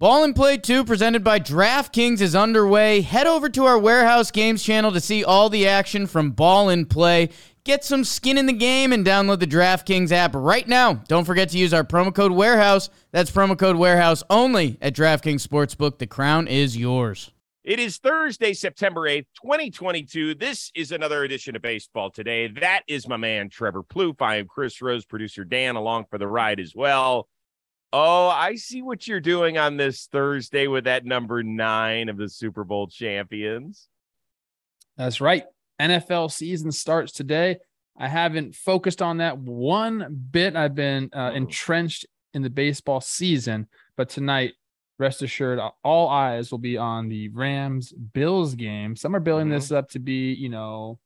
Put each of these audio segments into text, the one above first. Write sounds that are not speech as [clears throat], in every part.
Ball and Play 2 presented by DraftKings is underway. Head over to our Warehouse Games channel to see all the action from Ball and Play. Get some skin in the game and download the DraftKings app right now. Don't forget to use our promo code Warehouse. That's promo code Warehouse only at DraftKings Sportsbook. The crown is yours. It is Thursday, September 8th, 2022. This is another edition of Baseball Today. That is my man, Trevor Plouffe. I am Chris Rose, producer Dan, along for the ride as well. Oh, I see what you're doing on this Thursday with that number nine of the Super Bowl champions. That's right. NFL season starts today. I haven't focused on that one bit. I've been uh, entrenched in the baseball season, but tonight, rest assured, all eyes will be on the Rams Bills game. Some are building mm-hmm. this up to be, you know,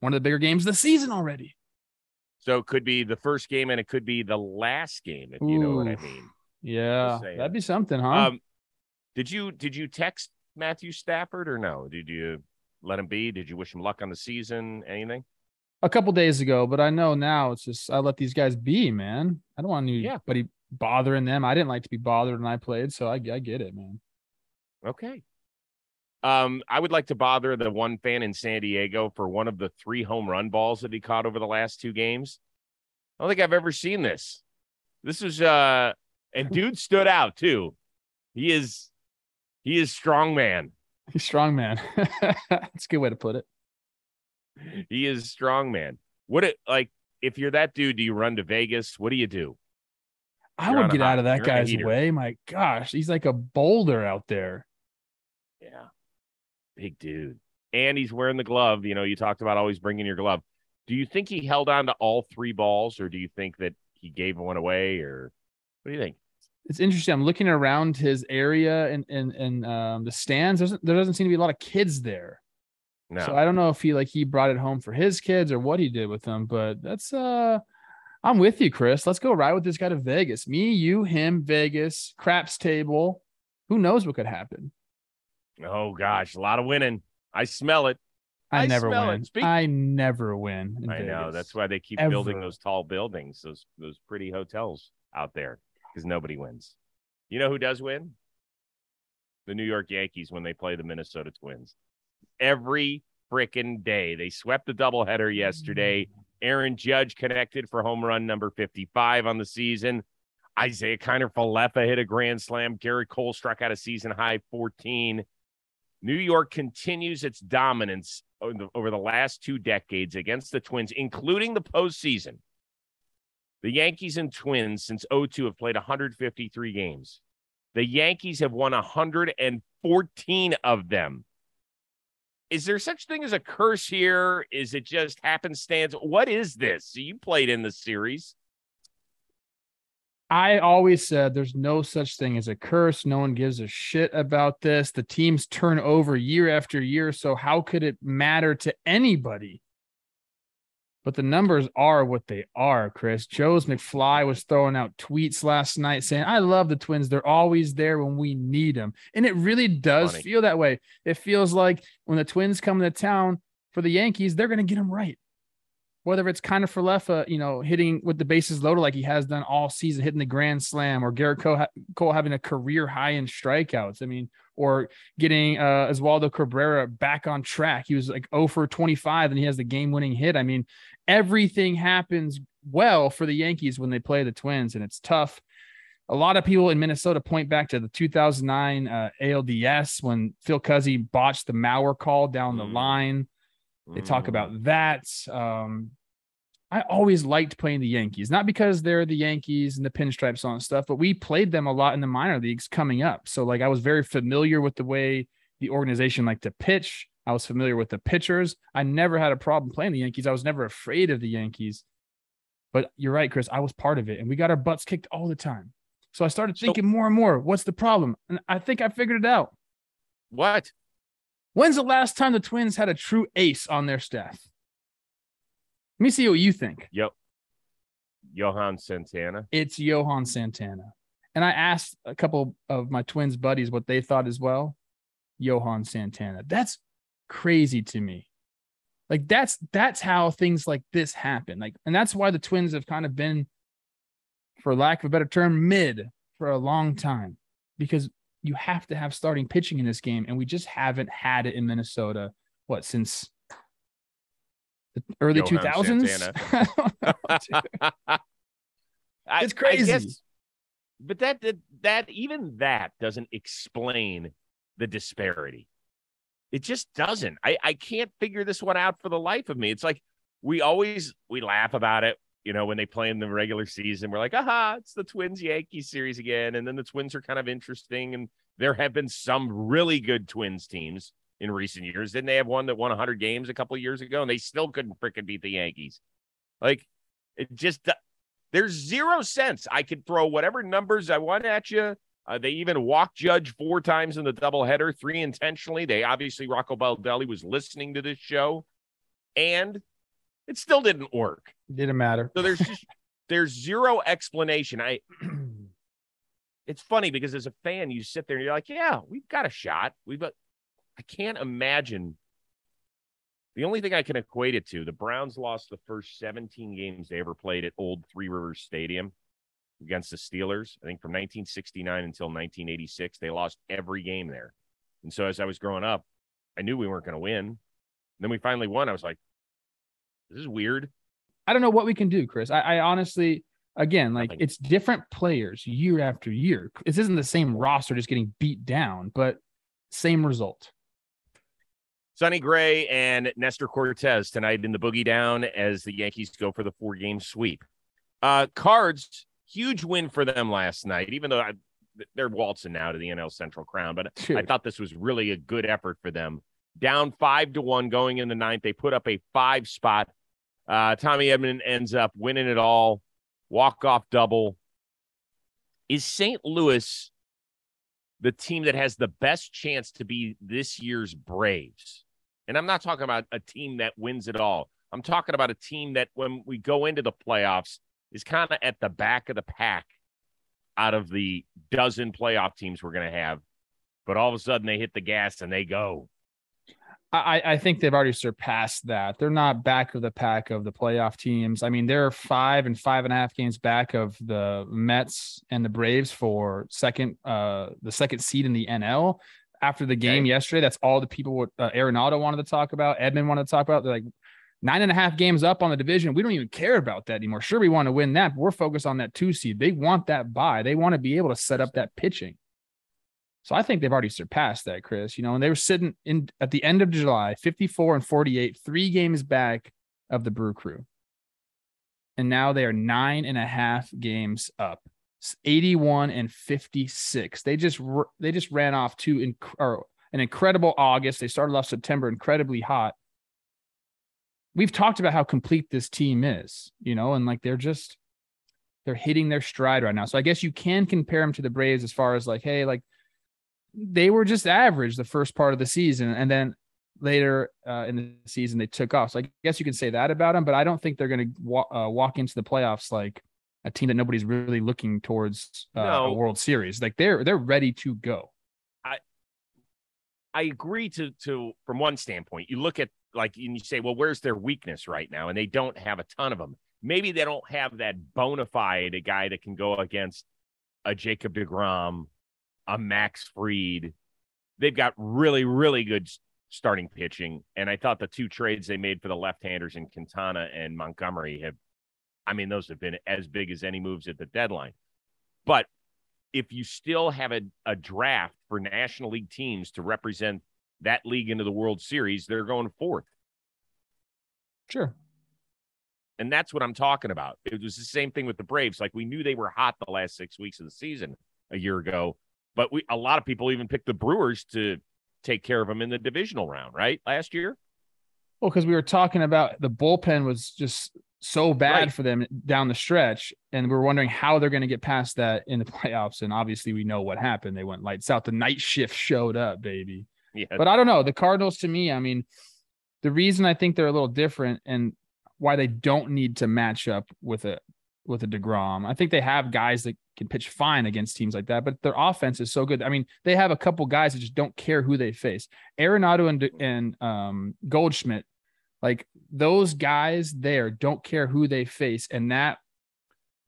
one of the bigger games of the season already. So it could be the first game and it could be the last game, if Ooh, you know what I mean. Yeah, that'd be something, huh? Um, did you did you text Matthew Stafford or no? Did you let him be? Did you wish him luck on the season? Anything? A couple days ago, but I know now it's just I let these guys be, man. I don't want anybody yeah. bothering them. I didn't like to be bothered when I played, so I, I get it, man. Okay. Um, I would like to bother the one fan in San Diego for one of the three home run balls that he caught over the last two games. I don't think I've ever seen this. This is uh and [laughs] dude stood out too. He is he is strong man. He's strong man. [laughs] That's a good way to put it. He is strong man. What it like if you're that dude, do you run to Vegas? What do you do? I would get out of that guy's way. My gosh, he's like a boulder out there. Big dude. And he's wearing the glove. You know, you talked about always bringing your glove. Do you think he held on to all three balls, or do you think that he gave one away, or what do you think? It's interesting. I'm looking around his area and and and um, the stands. There's, there doesn't seem to be a lot of kids there. No. So I don't know if he like he brought it home for his kids or what he did with them, but that's uh I'm with you, Chris. Let's go ride with this guy to Vegas. Me, you, him, Vegas, craps table. Who knows what could happen? Oh gosh, a lot of winning. I smell it. I, I never win. Speak- I never win. I Vegas. know that's why they keep Ever. building those tall buildings, those those pretty hotels out there, because nobody wins. You know who does win? The New York Yankees when they play the Minnesota Twins. Every freaking day. They swept the doubleheader yesterday. Aaron Judge connected for home run number 55 on the season. Isaiah Kiner-Falefa hit a grand slam. Gerrit Cole struck out a season high 14. New York continues its dominance over the last two decades against the Twins, including the postseason. The Yankees and Twins since 02 have played 153 games. The Yankees have won 114 of them. Is there such thing as a curse here? Is it just happenstance? What is this? You played in the series. I always said there's no such thing as a curse. No one gives a shit about this. The teams turn over year after year. So, how could it matter to anybody? But the numbers are what they are, Chris. Joe's McFly was throwing out tweets last night saying, I love the twins. They're always there when we need them. And it really does Funny. feel that way. It feels like when the twins come to town for the Yankees, they're going to get them right whether it's Kiner-Falefa, you know, hitting with the bases loaded like he has done all season, hitting the grand slam, or Gerrit Cole, Cole having a career high in strikeouts. I mean, or getting uh, Oswaldo Cabrera back on track. He was like 0 for 25 and he has the game winning hit. I mean, everything happens well for the Yankees when they play the Twins, and it's tough. A lot of people in Minnesota point back to the 2009 uh, ALDS when Phil Cuzzi botched the Mauer call down the mm. line. They talk about mm. that. Um, I always liked playing the Yankees, not because they're the Yankees and the pinstripes on stuff, but we played them a lot in the minor leagues coming up. So like I was very familiar with the way the organization liked to pitch. I was familiar with the pitchers. I never had a problem playing the Yankees. I was never afraid of the Yankees. But you're right, Chris. I was part of it, and we got our butts kicked all the time. So I started thinking so, more and more, what's the problem? And I think I figured it out. What? When's the last time the Twins had a true ace on their staff? Let me see what you think. Yep. Johan Santana. It's Johan Santana. And I asked a couple of my twins buddies what they thought as well. Johan Santana. That's crazy to me. Like that's that's how things like this happen. Like, and that's why the twins have kind of been, for lack of a better term, mid for a long time. because you have to have starting pitching in this game, and we just haven't had it in Minnesota. What since the early two thousands? [laughs] it's crazy. Guess, but that, that that even that doesn't explain the disparity. It just doesn't. I I can't figure this one out for the life of me. It's like we always we laugh about it you know, when they play in the regular season, we're like, aha, it's the Twins Yankees series again. And then the Twins are kind of interesting. And there have been some really good Twins teams in recent years. Didn't they have one that won 100 games a couple years ago and they still couldn't freaking beat the Yankees? Like, it just, there's zero sense. I could throw whatever numbers I want at you. Uh, they even walked Judge four times in the doubleheader, three intentionally. They obviously, Rocco Baldelli was listening to this show. And it still didn't work. Didn't matter. So there's just [laughs] there's zero explanation. I [clears throat] it's funny because as a fan, you sit there and you're like, yeah, we've got a shot. We've got I can't imagine the only thing I can equate it to, the Browns lost the first 17 games they ever played at Old Three Rivers Stadium against the Steelers. I think from 1969 until 1986, they lost every game there. And so as I was growing up, I knew we weren't going to win. And then we finally won. I was like, this is weird. I don't know what we can do, Chris. I, I honestly, again, like Nothing. it's different players year after year. This isn't the same roster just getting beat down, but same result. Sonny Gray and Nestor Cortes tonight in the boogie down as the Yankees go for the four game sweep. Uh, Cards, huge win for them last night, even though I, they're waltzing now to the NL Central crown. But I thought this was really a good effort for them. Down five to one going in the ninth. They put up a five spot uh, Tommy Edman ends up winning it all, walk off double. Is St. Louis the team that has the best chance to be this year's Braves? And I'm not talking about a team that wins it all. I'm talking about a team that, when we go into the playoffs, is kind of at the back of the pack out of the dozen playoff teams we're going to have. But all of a sudden, they hit the gas and they go. I, I think they've already surpassed that. They're not back of the pack of the playoff teams. I mean, they're five and five and a half games back of the Mets and the Braves for second, uh, the second seed in the NL. After the game okay. yesterday, that's all the people what uh, Arenado wanted to talk about. Edman wanted to talk about. They're like nine and a half games up on the division. We don't even care about that anymore. Sure, we want to win that, but we're focused on that two seed. They want that buy. They want to be able to set up that pitching. So I think they've already surpassed that, Chris. You know, and they were sitting in at the end of July, 54 and 48, three games back of the Brew Crew. And now they are nine and a half games up, 81 and 56. They just they just ran off two in, or an incredible August. They started off September incredibly hot. We've talked about how complete this team is, you know, and like they're just they're hitting their stride right now. So I guess you can compare them to the Braves as far as like, hey, like they were just average the first part of the season, and then later uh, in the season they took off. So I guess you can say that about them, but I don't think they're going to wa- uh, walk into the playoffs like a team that nobody's really looking towards uh, no. a World Series. Like they're they're ready to go. I I agree to to from one standpoint. You look at like and you say, well, where's their weakness right now? And they don't have a ton of them. Maybe they don't have that bona fide a guy that can go against a Jacob DeGrom a Max Fried. They've got really, really good starting pitching. And I thought the two trades they made for the left handers in Quintana and Montgomery have, I mean, those have been as big as any moves at the deadline. But if you still have a, a draft for National League teams to represent that league into the World Series, they're going fourth. Sure. And that's what I'm talking about. It was the same thing with the Braves. Like we knew they were hot the last six weeks of the season a year ago, but we a lot of people even picked the Brewers to take care of them in the divisional round, right? Last year. Well, because we were talking about the bullpen was just so bad right. for them down the stretch, and we are wondering how they're going to get past that in the [laughs] playoffs. And obviously, we know what happened. They went lights out. The night shift showed up, baby. Yeah. But I don't know. The Cardinals, to me, I mean, the reason I think they're a little different and why they don't need to match up with a with a DeGrom. I think they have guys that can pitch fine against teams like that, but their offense is so good. I mean, they have a couple guys that just don't care who they face. Arenado and and um, Goldschmidt, like those guys there, don't care who they face, and that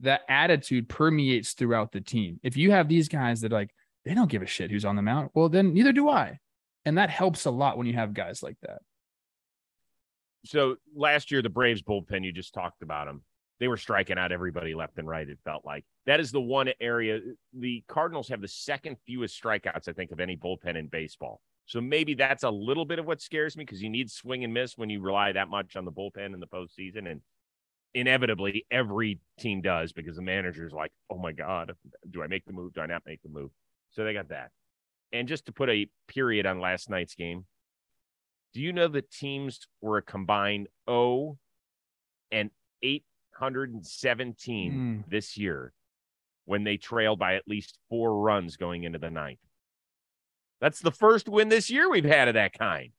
that attitude permeates throughout the team. If you have these guys that like they don't give a shit who's on the mound. Well, then neither do I. And that helps a lot when you have guys like that. So last year, the Braves bullpen, you just talked about them. They were striking out everybody left and right. It felt like that is the one area. The Cardinals have the second fewest strikeouts, I think, of any bullpen in baseball. So maybe that's a little bit of what scares me because you need swing and miss when you rely that much on the bullpen in the postseason. And inevitably, every team does because the manager's like, oh my God, do I make the move? Do I not make the move? So they got that. And just to put a period on last night's game, do you know the teams were a combined 0 and 817 mm. this year when they trailed by at least four runs going into the ninth? That's the first win this year we've had of that kind.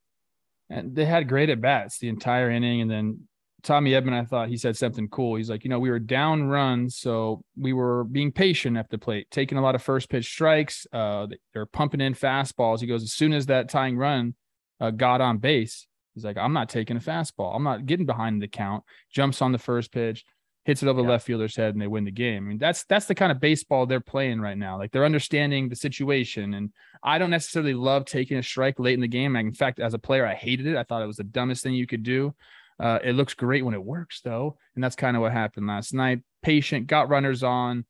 And they had great at bats the entire inning. And then Tommy Edman, I thought he said something cool. He's like, you know, we were down runs, so we were being patient at the plate, taking a lot of first pitch strikes. Uh, they're pumping in fastballs. He goes, as soon as that tying run uh, got on base, he's like, I'm not taking a fastball. I'm not getting behind the count. Jumps on the first pitch, hits it over yeah. the left fielder's head, and they win the game. I mean, that's that's the kind of baseball they're playing right now. Like they're understanding the situation. And I don't necessarily love taking a strike late in the game. In fact, as a player, I hated it. I thought it was the dumbest thing you could do. Uh, it looks great when it works, though, and that's kind of what happened last night. Patient, got runners on.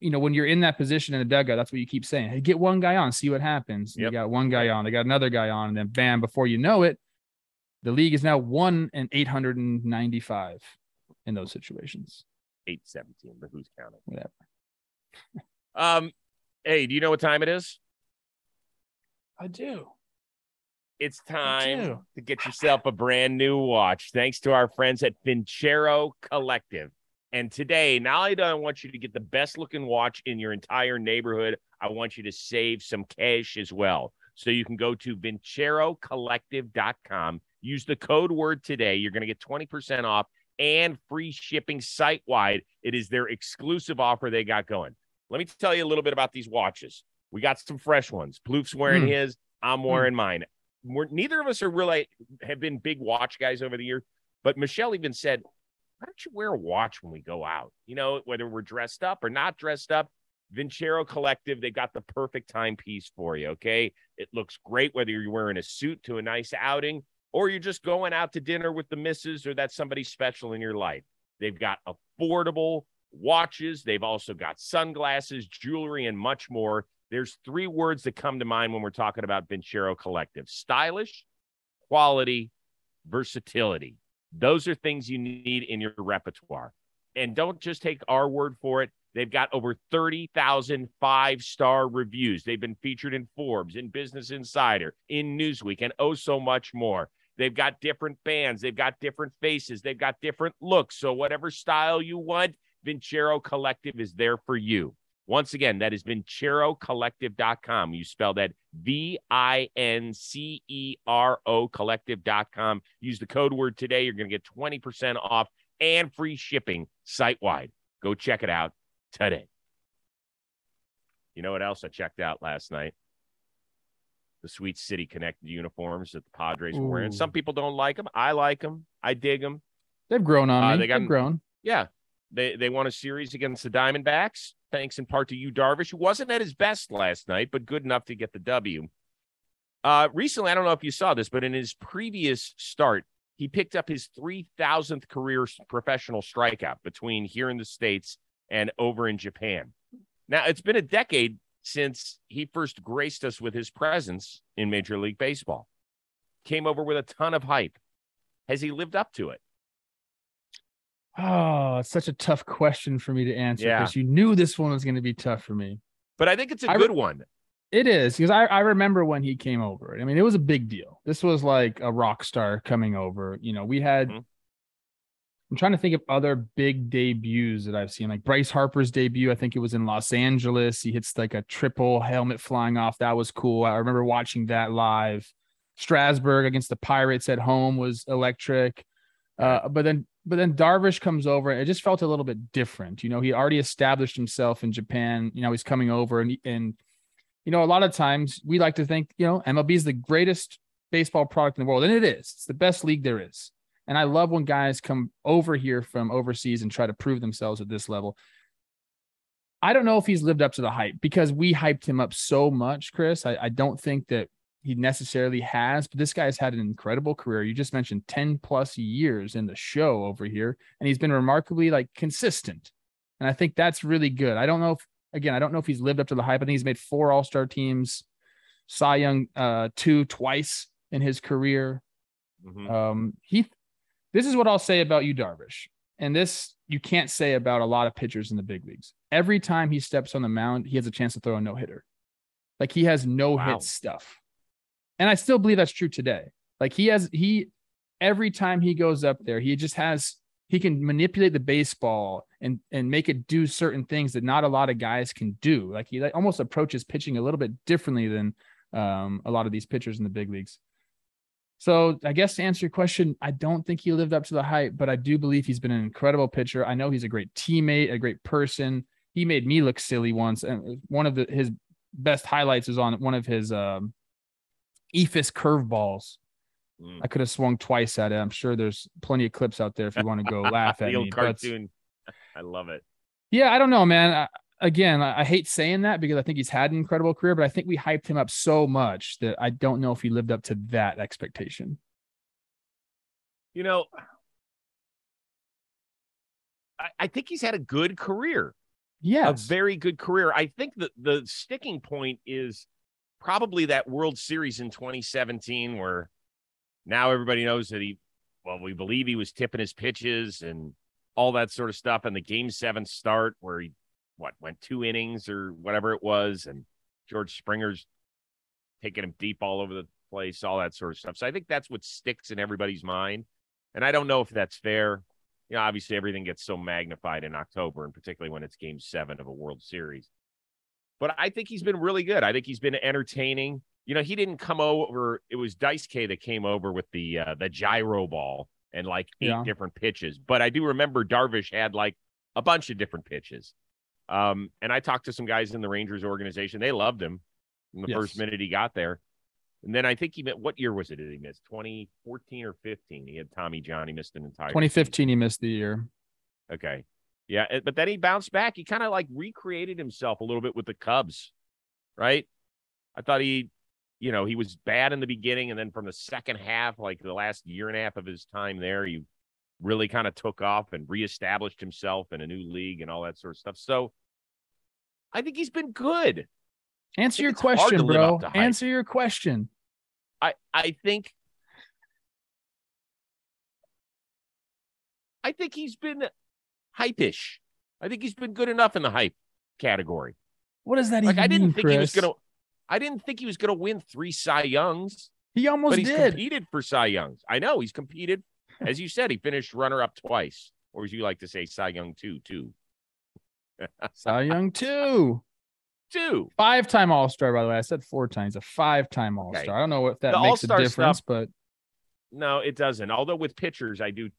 You know, when you're in that position in the dugout, that's what you keep saying. Hey, get one guy on, see what happens. Yep. You got one guy on, they got another guy on, and then bam, before you know it, the league is now one and 895 in those situations. 817, but who's counting? Whatever. [laughs] um, hey, do you know what time it is? I do. It's time to get yourself a brand new watch thanks to our friends at Vincero Collective. And today, not only do I want you to get the best looking watch in your entire neighborhood, I want you to save some cash as well. So you can go to vincerocollective.com, use the code word today. You're going to get 20% off and free shipping site wide. It is their exclusive offer they got going. Let me tell you a little bit about these watches. We got some fresh ones. Plouffe's wearing mm. his. I'm wearing mm. mine we're neither of us are really have been big watch guys over the years, but Michelle even said, Why don't you wear a watch when we go out? You know, whether we're dressed up or not dressed up. Vincero Collective, they got the perfect timepiece for you. Okay. It looks great whether you're wearing a suit to a nice outing or you're just going out to dinner with the missus or that's somebody special in your life. They've got affordable watches. They've also got sunglasses, jewelry, and much more. There's three words that come to mind when we're talking about Vincero Collective stylish, quality, versatility. Those are things you need in your repertoire. And don't just take our word for it. They've got over 30,000 five star reviews. They've been featured in Forbes, in Business Insider, in Newsweek, and oh, so much more. They've got different bands, they've got different faces, they've got different looks. So, whatever style you want, Vincero Collective is there for you. Once again, that is VinceroCollective.com. You spell that V I N C E R O collective.com. Use the code word today. You're going to get 20% off and free shipping site wide. Go check it out today. You know what else I checked out last night? The Sweet City Connected uniforms that the Padres were wearing. Some people don't like them. I like them. I dig them. They've grown on uh, me. They got, They've grown. Yeah. They, they won a series against the Diamondbacks thanks in part to Yu Darvish, who wasn't at his best last night, but good enough to get the W. Uh, recently, I don't know if you saw this, but in his previous start, he picked up his 3,000th career professional strikeout between here in the States and over in Japan. Now, it's been a decade since he first graced us with his presence in Major League Baseball. Came over with a ton of hype. Has he lived up to it? Oh, it's such a tough question for me to answer because yeah. you knew this one was going to be tough for me. But I think it's a I good re- one. It is because I, I remember when he came over. I mean, it was a big deal. This was like a rock star coming over. You know, we had. Mm-hmm. I'm trying to think of other big debuts that I've seen, like Bryce Harper's debut. I think it was in Los Angeles. He hits like a triple helmet flying off. That was cool. I remember watching that live. Strasburg against the Pirates at home was electric. Uh, but then but then Darvish comes over. It just felt a little bit different. You know, he already established himself in Japan. You know, he's coming over and and you know, a lot of times we like to think, you know, MLB is the greatest baseball product in the world, and it is. It's the best league there is. And I love when guys come over here from overseas and try to prove themselves at this level. I don't know if he's lived up to the hype because we hyped him up so much, Chris. I, I don't think that he necessarily has, but this guy's had an incredible career. You just mentioned 10 plus years in the show over here, and he's been remarkably like consistent. And I think that's really good. I don't know if again, I don't know if he's lived up to the hype. I think he's made four all-star teams, Cy Young uh two twice in his career. Mm-hmm. Um, he this is what I'll say about Yu, Darvish. And this you can't say about a lot of pitchers in the big leagues. Every time he steps on the mound, he has a chance to throw a no-hitter. Like he has no wow. hit stuff. And I still believe that's true today. Like he has he every time he goes up there, he just has he can manipulate the baseball and and make it do certain things that not a lot of guys can do. Like he like almost approaches pitching a little bit differently than um, a lot of these pitchers in the big leagues. So I guess to answer your question, I don't think he lived up to the hype, but I do believe he's been an incredible pitcher. I know he's a great teammate, a great person. He made me look silly once, and one of the, his best highlights is on one of his um, Eephus curveballs. Mm. I could have swung twice at it. I'm sure there's plenty of clips out there if you want to go [laughs] laugh at me. Cartoon. But, I love it. Yeah, I don't know, man. Again, I, I, hate saying that because I think he's had an incredible career, but I think we hyped him up so much that I don't know if he lived up to that expectation. You know, I, I think he's had a good career. Yeah, a very good career. I think that the sticking point is probably that World Series in 2017 where now everybody knows that he, well, we believe he was tipping his pitches and all that sort of stuff. And the game seven start where he, what, went two innings or whatever it was. And George Springer's taking him deep all over the place, all that sort of stuff. So I think that's what sticks in everybody's mind. And I don't know if that's fair. You know, obviously everything gets so magnified in October, and particularly when it's game seven of a World Series. But I think he's been really good. I think he's been entertaining you know, he didn't come over. It was Daisuke that came over with the uh, the gyro ball and like eight yeah. different pitches. But I do remember Darvish had like a bunch of different pitches. Um, and I talked to some guys in the Rangers organization. They loved him from the yes. first minute he got there. And then I think he met what year was it did he missed? 2014 or 15? He had Tommy John. He missed an entire 2015, season. he missed the year. Okay. Yeah. But then he bounced back. He kind of like recreated himself a little bit with the Cubs, right? I thought he you know, he was bad in the beginning, and then from the second half, like the last year and a half of his time there, he really kind of took off and reestablished himself in a new league and all that sort of stuff. So I think he's been good. Answer your question, bro. Answer your question. I I think I think he's been hype-ish. I think he's been good enough in the hype category. What does that like, even I didn't mean, think Chris? he was gonna I didn't think he was going to win three Cy Youngs. He almost but he's did. competed for Cy Youngs. I know he's competed. As you said, he finished runner up twice, or as you like to say, Cy Young two, two. [laughs] Cy Young two. Two. Five time All Star, by the way. I said four times. A five time All Star. Okay. I don't know if that the makes All-Star a difference, stuff, but no, it doesn't. Although with pitchers, I do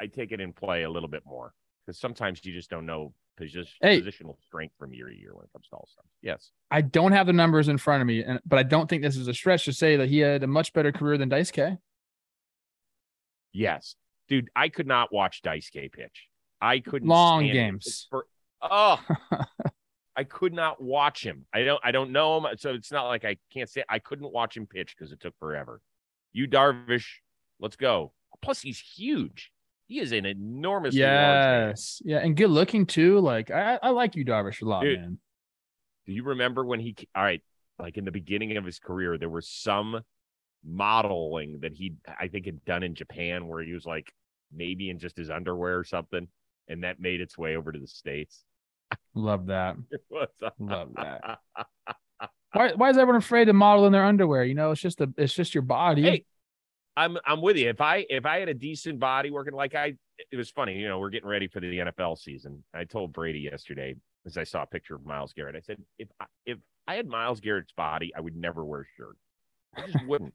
I take it in play a little bit more because sometimes you just don't know position, hey, positional strength from year to year when it comes to all stuff. Yes. I don't have the numbers in front of me, and but I don't think this is a stretch to say that he had a much better career than Daisuke. Yes. Dude, I could not watch Daisuke pitch. I couldn't long games. For, oh [laughs] I could not watch him. I don't I don't know him. So it's not like I can't say I couldn't watch him pitch because it took forever. Yu Darvish, let's go. Plus, he's huge. He is an enormous. yes, yeah, and good looking too. Like I, I like Yu, Darvish, a lot, Dude, man. Do you remember when he? All right, like in the beginning of his career, there were some modeling that he, I think, had done in Japan, where he was like maybe in just his underwear or something, and that made its way over to the states. Love that. [laughs] Love that. [laughs] why, why is everyone afraid to model in their underwear? You know, it's just a, it's just your body. Hey, I'm I'm with you. If I if I had a decent body working like I, it was funny. You know, we're getting ready for the NFL season. I told Brady yesterday as I saw a picture of Myles Garrett. I said, if I, if I had Myles Garrett's body, I would never wear a shirt. I just [laughs] wouldn't.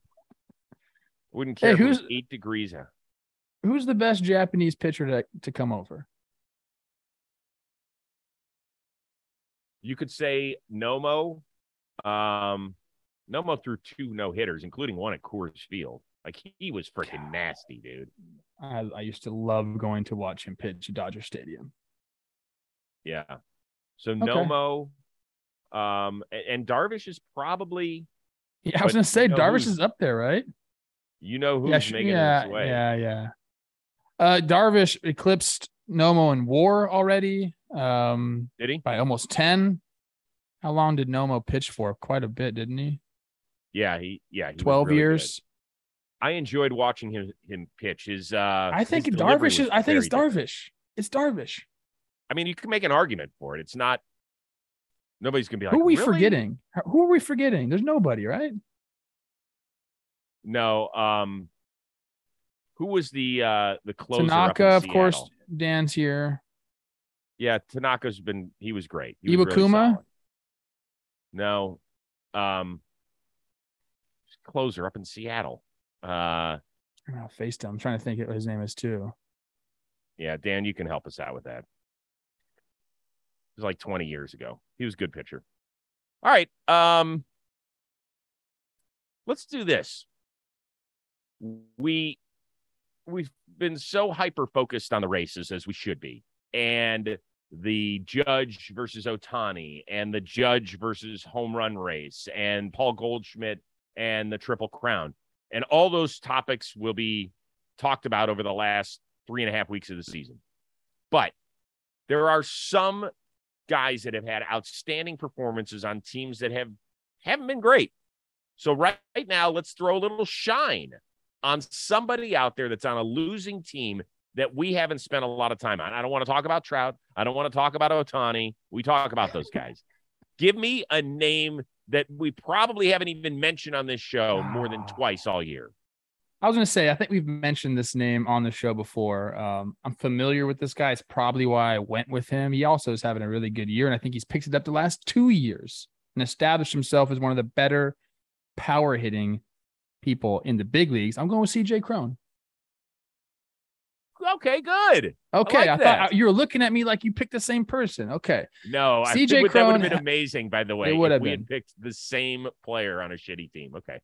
Wouldn't care. Hey, who's eight degrees out. Who's the best Japanese pitcher to to come over? You could say Nomo. Um, Nomo threw two no hitters, including one at Coors Field. Like he was freaking nasty, dude. I, I used to love going to watch him pitch at Dodger Stadium. Yeah. So okay. Nomo, um, and Darvish is probably. Yeah, I was gonna say Darvish is up there, right? You know who's yeah, making yeah, way. Yeah, yeah. Uh, Darvish eclipsed Nomo in WAR already. Um, did he by almost ten? How long did Nomo pitch for? Quite a bit, didn't he? Yeah, he yeah he twelve really years. Good. I enjoyed watching him him pitch. His uh, I think Darvish is. I think it's Darvish. Different. It's Darvish. I mean, you can make an argument for it. It's not. Nobody's gonna be like. Who are we really? forgetting? Who are we forgetting? There's nobody, right? No. Um. Who was the uh the closer? Tanaka, of course. Dan's here. Yeah, Tanaka's been. He was great. He Iwakuma. Really no. Um. Closer up in Seattle. Uh. Oh, FaceTime. I'm trying to think what his name is too. Yeah, Dan, you can help us out with that. It was like 20 years ago. He was a good pitcher. All right. Um. Let's do this. We we've been so hyper focused on the races as we should be. And the judge versus Ohtani, and the judge versus home run race and Paul Goldschmidt and the Triple Crown. And all those topics will be talked about over the last three and a half weeks of the season. But there are some guys that have had outstanding performances on teams that have haven't been great. So right, right now, let's throw a little shine on somebody out there that's on a losing team that we haven't spent a lot of time on. I don't want to talk about Trout. I don't want to talk about Ohtani. We talk about those guys. Give me a name that we probably haven't even mentioned on this show more than twice all year. I was going to say, I think we've mentioned this name on the show before. Um, I'm familiar with this guy. It's probably why I went with him. He also is having a really good year, and I think he's picked it up the last two years and established himself as one of the better power hitting people in the big leagues. I'm going with CJ Cron. Okay, good. Okay, I, like I thought uh, you were looking at me like you picked the same person. Okay. No, CJ Cron, that would have been amazing. By the way, it would have we been. had picked the same player on a shitty team. Okay.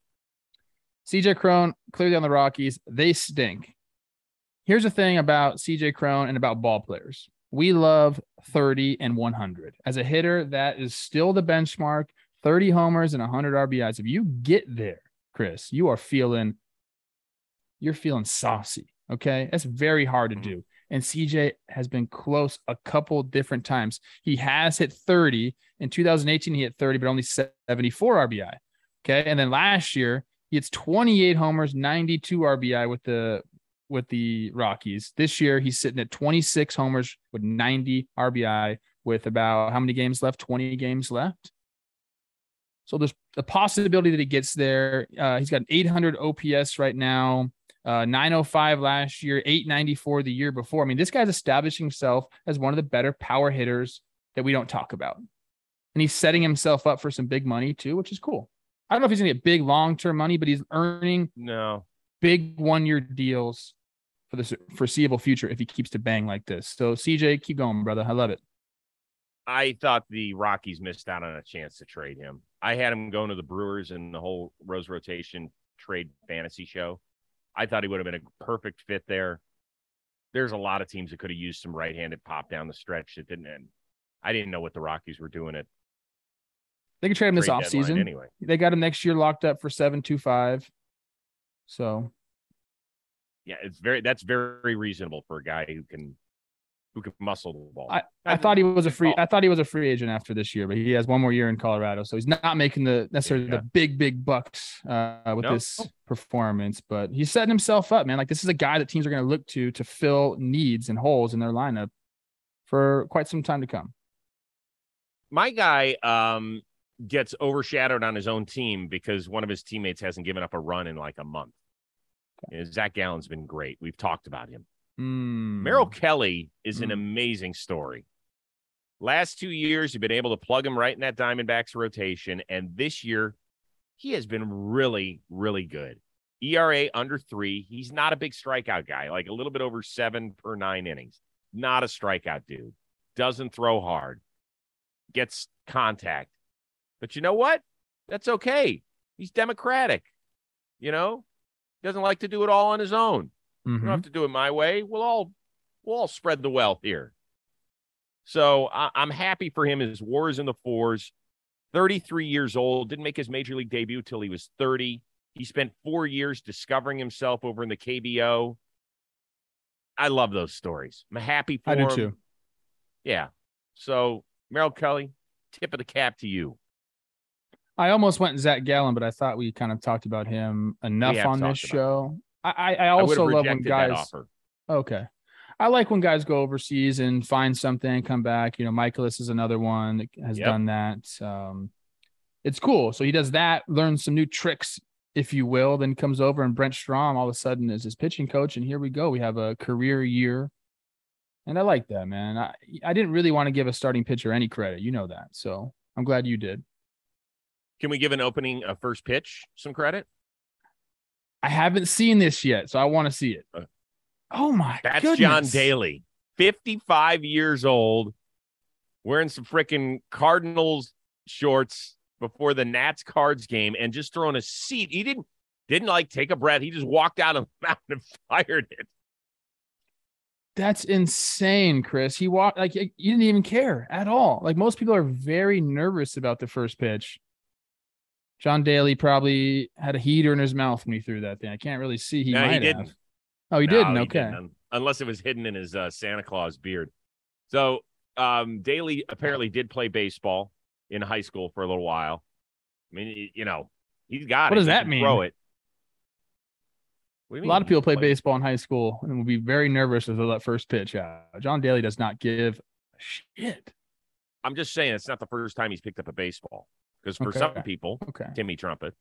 CJ Cron clearly on the Rockies. They stink. Here's the thing about CJ Cron and about ball players. We love 30 and 100. As a hitter, that is still the benchmark 30 homers and 100 RBIs. If you get there, Chris, you are feeling you're feeling saucy. Okay. That's very hard to mm-hmm. do. And CJ has been close a couple different times. He has hit 30. In 2018, he hit 30, but only 74 RBI. Okay. And then last year, he hits 28 homers, 92 RBI with the with the Rockies. This year, he's sitting at 26 homers with 90 RBI with about how many games left? 20 games left. So there's the possibility that he gets there. Uh, he's got an 800 OPS right now, uh, 905 last year, 894 the year before. I mean, this guy's establishing himself as one of the better power hitters that we don't talk about. And he's setting himself up for some big money too, which is cool. I don't know if he's gonna get big long term money, but he's earning no big one year deals for the foreseeable future if he keeps to bang like this. So CJ, keep going, brother. I love it. I thought the Rockies missed out on a chance to trade him. I had him going to the Brewers in the whole Rose rotation trade fantasy show. I thought he would have been a perfect fit there. There's a lot of teams that could have used some right-handed pop down the stretch that didn't end. I didn't know what the Rockies were doing it. They could trade him this offseason. Anyway. They got him next year locked up for seven two five. So yeah, it's very that's very reasonable for a guy who can who can muscle the ball. I, I thought he was a free. I thought he was a free agent after this year, but he has one more year in Colorado, so he's not making the necessarily yeah. the big big bucks uh, with this performance. But he's setting himself up, man. Like this is a guy that teams are going to look to to fill needs and holes in their lineup for quite some time to come. My guy um, gets overshadowed on his own team because one of his teammates hasn't given up a run in like a month. Okay. Zach Gallen's been great. We've talked about him. Mm. Merrill Kelly is mm. an amazing story. Last two years, you've been able to plug him right in that Diamondbacks rotation. And this year, he has been really, really good. ERA under three. He's not a big strikeout guy, like a little bit over seven per nine innings. Not a strikeout dude. Doesn't throw hard, gets contact. But you know what? That's okay. He's democratic. You know, he doesn't like to do it all on his own. Mm-hmm. You don't have to do it my way. We'll all we'll all spread the wealth here. So I, I'm happy for him. His war is in the fours. 33 years old, didn't make his major league debut till he was 30. He spent four years discovering himself over in the KBO. I love those stories. I'm happy for I do him. too. Yeah. So Merrill Kelly, tip of the cap to you. I almost went Zach Gallen, but I thought we kind of talked about him enough on this show. I, I, I I also love when guys. offer. Okay. I like when guys go overseas and find something come back. You know, Mikolas is another one that has Yep. done that. Um, it's cool. So he does that, learns some new tricks, if you will, then comes over and Brent Strom all of a sudden is his pitching coach. And here we go. We have a career year. And I like that, man. I, I didn't really want to give a starting pitcher any credit. You know that. So I'm glad you did. Can we give an opening, a first pitch, some credit? I haven't seen this yet, so I want to see it. Oh my god. That's goodness. John Daly, 55 years old, wearing some freaking Cardinals shorts before the Nats Cards game and just throwing a seat. He didn't didn't like take a breath. He just walked out of the [laughs] mountain and fired it. That's insane, Chris. He walked like you didn't even care at all. Like most people are very nervous about the first pitch. John Daly probably had a heater in his mouth when he threw that thing. I can't really see. He No, he might didn't. have. Oh, he No, didn't. Okay. didn't, unless it was hidden in his uh, Santa Claus beard. So um, Daly apparently did play baseball in high school for a little while. I mean, you know, he's got What it. does He that mean? Throw it. Do A lot of people play Like- baseball in high school and will be very nervous as let first pitch out. John Daly does not give a shit. I'm just saying it's not the first time he's picked up a baseball. Because for Okay. some people, Okay. Timmy Trumpet,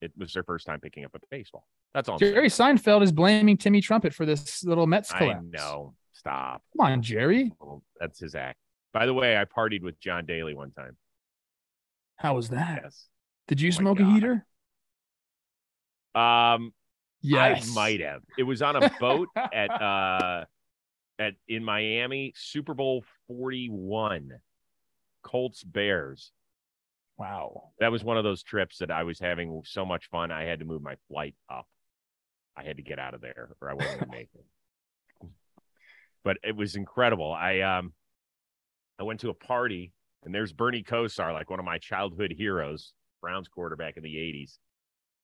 it was their first time picking up a baseball. That's all. I'm Jerry Seinfeld is blaming Timmy Trumpet for this little Mets saying. Collapse. know. Stop. Come on, Jerry. That's his act. By the way, I partied with John Daly one time. How was that? Yes. Did you Oh smoke a heater? Um, Yes. I might have. It was on a boat at [laughs] uh at in Miami, Super Bowl 41. Colts Bears. Wow. That was one of those trips that I was having so much fun. I had to move my flight up. I had to get out of there or I wasn't gonna make it. [laughs] But it was incredible. I um I went to a party and there's Bernie Kosar, like one of my childhood heroes, Browns quarterback in the 80s.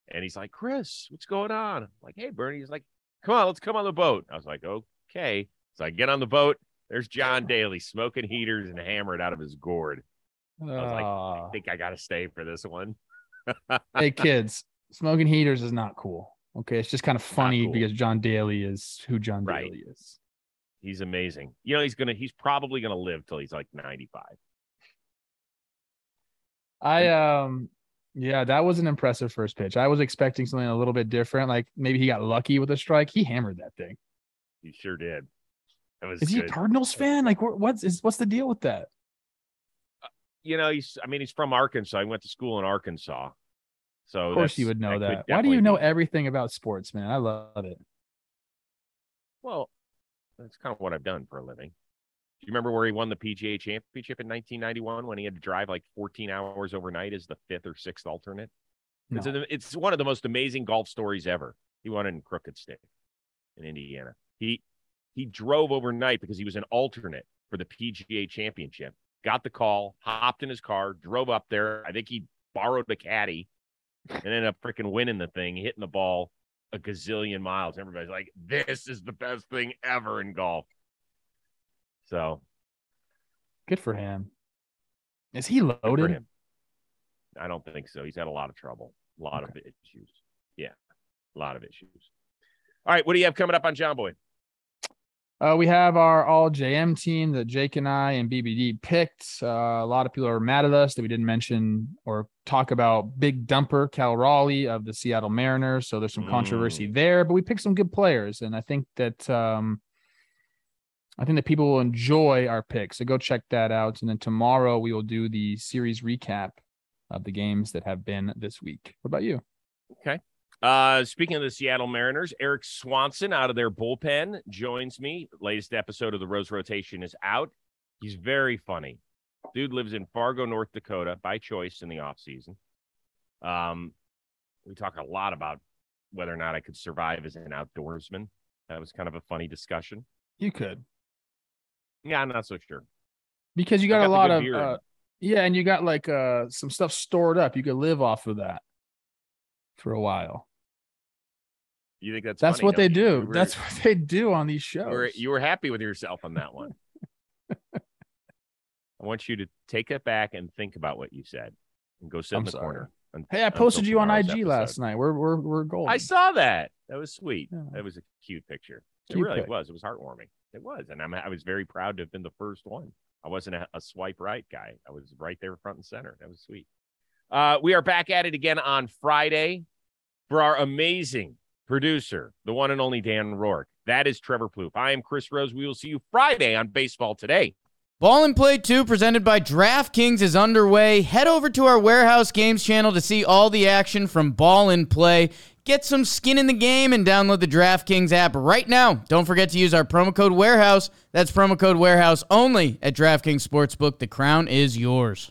And he's like, Chris, what's going on? I'm like, hey, Bernie. He's like, come on, let's come on the boat. I was like, okay. So I get on the boat. There's John Daly smoking heaters and hammered out of his gourd. I was like, I Ah. think I got to stay for this one. hey [laughs] kids, smoking heaters is not cool. Okay, it's just kind of funny cool. because John Daly is who John Right. Daly is. He's amazing. You know, he's gonna he's probably gonna live till he's like 95. I um yeah, that was an impressive first pitch. I was expecting something a little bit different. Like maybe he got lucky with a strike. He hammered that thing. He sure did. That Is he a. Cardinals fan? Like what's is what's the deal with that? you know, he's I mean, he's from Arkansas. I went to school in Arkansas. So Of course you would know could that. Why do you know be- everything about sports, man? I love it. Well, that's kind of what I've done for a living. Do you remember where he won the PGA championship in 1991 when he had to drive like 14 hours overnight as the fifth or sixth alternate? It's, a- it's one of the most amazing golf stories ever. He won it in Crooked Stick in Indiana. He he drove overnight because he was an alternate for the PGA championship. Got the call, hopped in his car, drove up there. I think he borrowed a caddy and ended up freaking winning the thing, hitting the ball a gazillion miles. Everybody's like, this is the best thing ever in golf. So Good for him. Is he loaded? I don't think so. He's had a lot of trouble, a lot of issues. Yeah, a lot of issues. All right, what do you have coming up on Jomboy? Uh, we have our all JM team that Jake and I and BBD picked. Uh, a lot of people are mad at us that we didn't mention or talk about Big Dumper Cal Raleigh of the Seattle Mariners. So there's some controversy there, but we picked some good players, and I think that um, I think that people will enjoy our picks. So go check that out, and then tomorrow we will do the series recap of the games that have been this week. What about you? Uh, speaking of the Seattle Mariners, Erik Swanson out of their bullpen joins me. Latest episode of the Rose Rotation is out. He's very funny. Dude lives in Fargo, North Dakota by choice in the off season. Um, we talk a lot about whether or not I could survive as an outdoorsman. That was kind of a funny discussion. You could. Yeah, I'm not so sure. Because you got, got a lot of uh, yeah, and you got like uh some stuff stored up. You could live off of that for a while. You think that's that's funny, what they you? do. Were, that's what they do on these shows. You were, you were happy with yourself on that one. [laughs] I want you to take it back and think about what you said, and go sit I'm in the sorry. corner. Hey, I posted you on IG episode. last night. We're we're we're golden. I saw that. That was sweet. Yeah. That was a cute picture. Cute it really pic. was. It was heartwarming. It was, and I'm, I was very proud to have been the first one. I wasn't a, a swipe right guy. I was right there front and center. That was sweet. Uh, we are back at it again on Friday for our amazing producer, the one and only Dan Rourke. That is Trevor Plouffe. I am Chris Rose. We will see you Friday on Baseball Today. Ball and Play 2 presented by DraftKings is underway. Head over to our Warehouse Games channel to see all the action from Ball and Play. Get some skin in the game and download the DraftKings app right now. Don't forget to use our promo code Warehouse. That's promo code Warehouse only at DraftKings Sportsbook. The crown is yours.